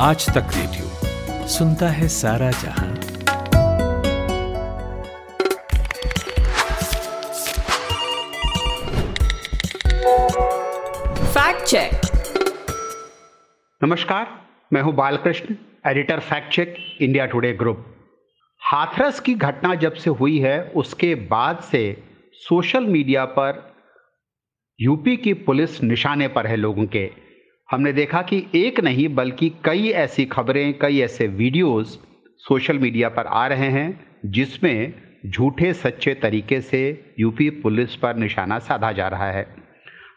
आज तक रेडियो सुनता है सारा जहाँ। फैक्ट चेक नमस्कार मैं हूँ Balakrishna editor fact check India Today group Hathras की घटना जब से हुई है उसके बाद से सोशल मीडिया पर यूपी की पुलिस निशाने पर है लोगों के। हमने देखा कि एक नहीं, बल्कि कई ऐसी खबरें, कई ऐसे वीडियोस सोशल मीडिया पर आ रहे हैं, जिसमें झूठे, सच्चे तरीके से यूपी पुलिस पर निशाना साधा जा रहा है।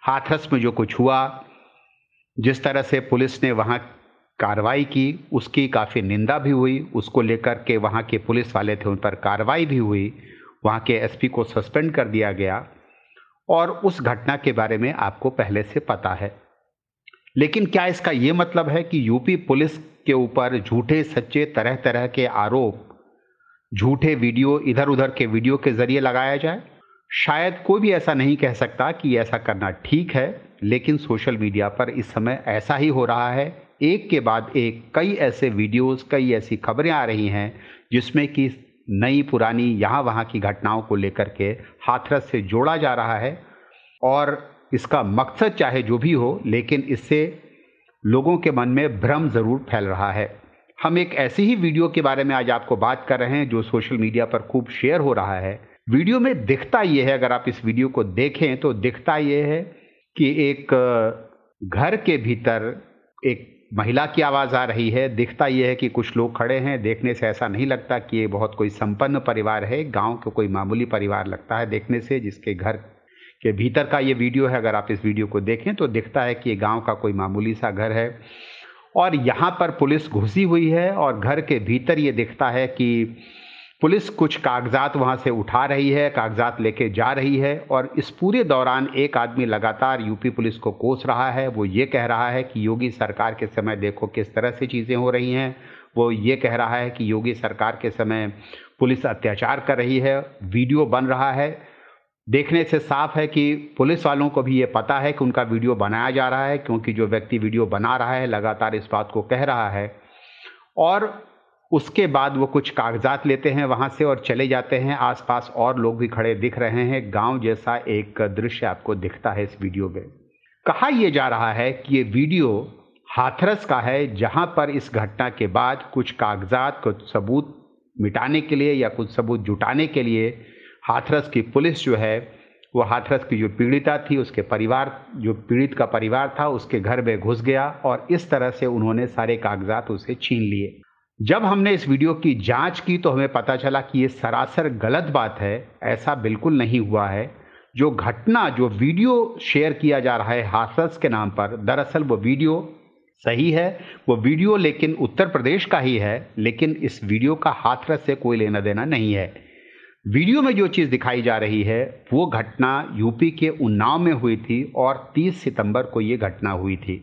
हाथरस में जो कुछ हुआ, जिस तरह से पुलिस ने वहाँ कार्रवाई की, उसकी काफ़ी निंदा भी हुई, उसको लेकर के वहाँ के पुलिस वाले थे, उन पर कार्रवाई भी हुई, वहाँ के एसपी को सस्पेंड कर दिया गया। और उस घटना के बारे में आपको पहले से पता है। लेकिन क्या इसका ये मतलब है कि यूपी पुलिस के ऊपर झूठे, सच्चे तरह तरह के आरोप, झूठे वीडियो इधर उधर के वीडियो के ज़रिए लगाया जाए? शायद कोई भी ऐसा नहीं कह सकता कि ऐसा करना ठीक है, लेकिन सोशल मीडिया पर इस समय ऐसा ही हो रहा है। एक के बाद एक कई ऐसे वीडियोस, कई ऐसी खबरें आ रही हैं, जिसमें कि नई पुरानी यहाँ वहाँ की घटनाओं को लेकर के हाथरस से जोड़ा जा रहा है। और इसका मकसद चाहे जो भी हो, लेकिन इससे लोगों के मन में भ्रम ज़रूर फैल रहा है। हम एक ऐसी ही वीडियो के बारे में आज आपको बात कर रहे हैं, जो सोशल मीडिया पर खूब शेयर हो रहा है। वीडियो में दिखता ये है, अगर आप इस वीडियो को देखें तो दिखता ये है कि एक घर के भीतर एक महिला की आवाज़ आ रही है। दिखता यह है कि कुछ लोग खड़े हैं। देखने से ऐसा नहीं लगता कि ये बहुत कोई संपन्न परिवार है। गाँव का कोई मामूली परिवार लगता है देखने से, जिसके घर के भीतर का ये वीडियो है, अगर आप इस वीडियो को देखें तो दिखता है कि ये गाँव का कोई मामूली सा घर है। और यहाँ पर पुलिस घुसी हुई है और घर के भीतर ये दिखता है कि पुलिस कुछ कागजात वहाँ से उठा रही है, कागजात लेके जा रही है और इस पूरे दौरान एक आदमी लगातार यूपी पुलिस को कोस रहा है। वो ये कह रहा है कि योगी सरकार के समय देखो किस तरह से चीज़ें हो रही हैं। वो ये कह रहा है कि योगी सरकार के समय पुलिस अत्याचार कर रही है, वीडियो बन रहा है। देखने से साफ़ है कि पुलिस वालों को भी ये पता है कि उनका वीडियो बनाया जा रहा है, क्योंकि जो व्यक्ति वीडियो बना रहा है, लगातार इस बात को कह रहा है। और उसके बाद वो कुछ कागजात लेते हैं वहाँ से और चले जाते हैं। आसपास और लोग भी खड़े दिख रहे हैं। गाँव जैसा एक दृश्य आपको दिखता है इस वीडियो में। कहा यह जा रहा है कि ये वीडियो हाथरस का है, जहाँ पर इस घटना के बाद कुछ कागजात, कुछ सबूत मिटाने के लिए या कुछ सबूत जुटाने के लिए हाथरस की पुलिस जो है, वो हाथरस की जो पीड़िता थी, उसके परिवार, जो पीड़ित का परिवार था, उसके घर में घुस गया और इस तरह से उन्होंने सारे कागजात उसे छीन लिए। जब हमने इस वीडियो की जाँच की तो हमें पता चला कि ये सरासर गलत बात है, ऐसा बिल्कुल नहीं हुआ है। जो घटना, जो वीडियो शेयर किया जा रहा है हाथरस के नाम पर, दरअसल वो वीडियो सही है, वो वीडियो लेकिन उत्तर प्रदेश का ही है, लेकिन इस वीडियो का हाथरस से कोई लेना देना नहीं है। वीडियो में जो चीज़ दिखाई जा रही है, वो घटना यूपी के उन्नाव में हुई थी और 30 सितंबर को ये घटना हुई थी।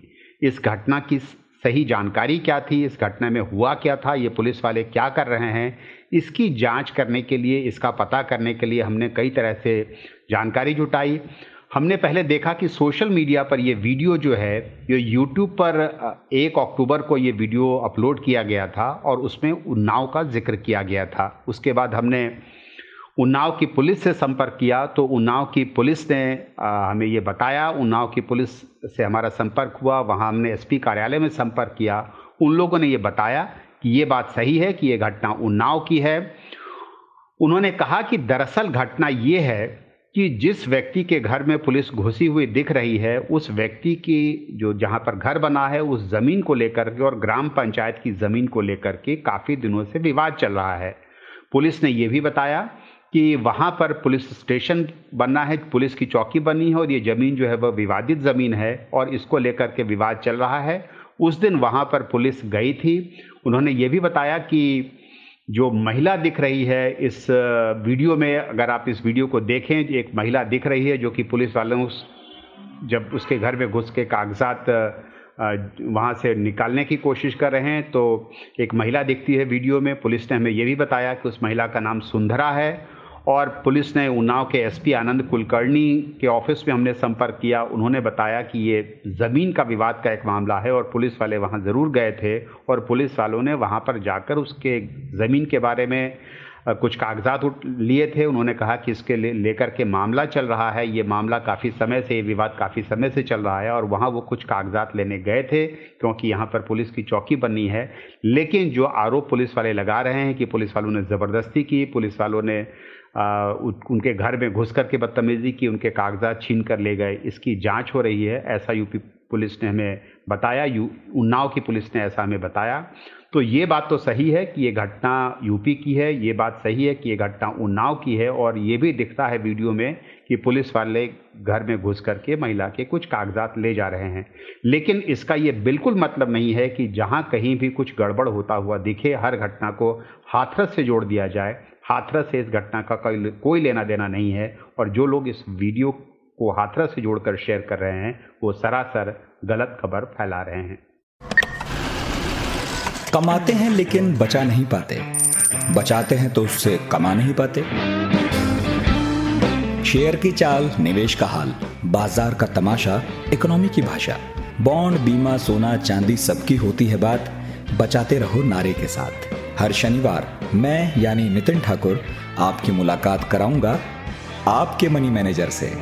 इस घटना की सही जानकारी क्या थी? इस घटना में हुआ क्या था? ये पुलिस वाले क्या कर रहे हैं? इसकी जाँच करने के लिए, इसका पता करने के लिए हमने कई तरह से जानकारी जुटाई। हमने पहले देखा कि सोशल मीडिया पर ये वीडियो जो है, ये यूट्यूब पर एक अक्टूबर को ये वीडियो अपलोड किया गया था और उसमें उन्नाव का ज़िक्र किया गया था। उसके बाद हमने उन्नाव की पुलिस से संपर्क किया तो उन्नाव की पुलिस ने हमें ये बताया। उन्नाव की पुलिस से हमारा संपर्क हुआ, वहाँ हमने एसपी कार्यालय में संपर्क किया। उन लोगों ने ये बताया कि ये बात सही है कि ये घटना उन्नाव की है। उन्होंने कहा कि दरअसल घटना ये है कि जिस व्यक्ति के घर में पुलिस घुसी हुई दिख रही है, उस व्यक्ति की जो जहाँ पर घर बना है, उस ज़मीन को लेकर के और ग्राम पंचायत की ज़मीन को लेकर के काफ़ी दिनों से विवाद चल रहा है। पुलिस ने यह भी बताया कि वहाँ पर पुलिस स्टेशन बनना है, पुलिस की चौकी बनी है और ये ज़मीन जो है वह विवादित ज़मीन है और इसको लेकर के विवाद चल रहा है। उस दिन वहाँ पर पुलिस गई थी। उन्होंने ये भी बताया कि जो महिला दिख रही है, इस वीडियो में अगर आप इस वीडियो को देखें, एक महिला दिख रही है जो कि पुलिस वालों उस, जब उसके घर में घुस के कागजात वहाँ से निकालने की कोशिश कर रहे हैं तो एक महिला दिखती है वीडियो में। पुलिस ने हमें ये भी बताया कि उस महिला का नाम सुंदरा है और पुलिस ने उन्नाव के एसपी आनंद कुलकर्णी के ऑफ़िस में हमने संपर्क किया। उन्होंने बताया कि ये ज़मीन का विवाद का एक मामला है और पुलिस वाले वहाँ ज़रूर गए थे और पुलिस वालों ने वहाँ पर जाकर उसके ज़मीन के बारे में कुछ कागजात लिए थे। उन्होंने कहा कि इसके लेकर के मामला चल रहा है। ये मामला काफ़ी समय से, ये विवाद काफ़ी समय से चल रहा है और वहाँ वो कुछ कागजात लेने गए थे क्योंकि यहाँ पर पुलिस की चौकी बननी है। लेकिन जो आरोप पुलिस वाले लगा रहे हैं कि पुलिस वालों ने ज़बरदस्ती की, पुलिस वालों ने आ, उनके घर में घुस करके बदतमीज़ी की उनके कागजात छीन कर ले गए। इसकी जाँच हो रही है ऐसा यूपी पुलिस ने हमें बताया यू उन्नाव की पुलिस ने ऐसा हमें बताया। तो ये बात तो सही है कि ये घटना यूपी की है ये बात सही है कि ये घटना उन्नाव की है और ये भी दिखता है वीडियो में कि पुलिस वाले घर में घुस करके महिला के कुछ कागजात ले जा रहे हैं। लेकिन इसका ये बिल्कुल मतलब नहीं है कि जहाँ कहीं भी कुछ गड़बड़ होता हुआ दिखे हर घटना को हाथरस से जोड़ दिया जाए। हाथरस से इस घटना का कोई लेना देना नहीं है। और जो लोग इस वीडियो को हाथरस से जोड़कर शेयर कर रहे हैं, वो सरासर गलत खबर फैला रहे हैं। कमाते हैं लेकिन बचा नहीं पाते। बचाते हैं तो उससे कमा नहीं पाते। शेयर की चाल, निवेश का हाल, बाज़ार का तमाशा, इकोनॉमी की भाषा, बॉन्ड, बीमा, सोना, चांदी सबकी होती है बात। बचाते रहो नारे के साथ। हर शनिवार मैं यानी नितिन ठाकुर आपकी मुलाकात कराऊँगा आपके मनी मैनेजर से।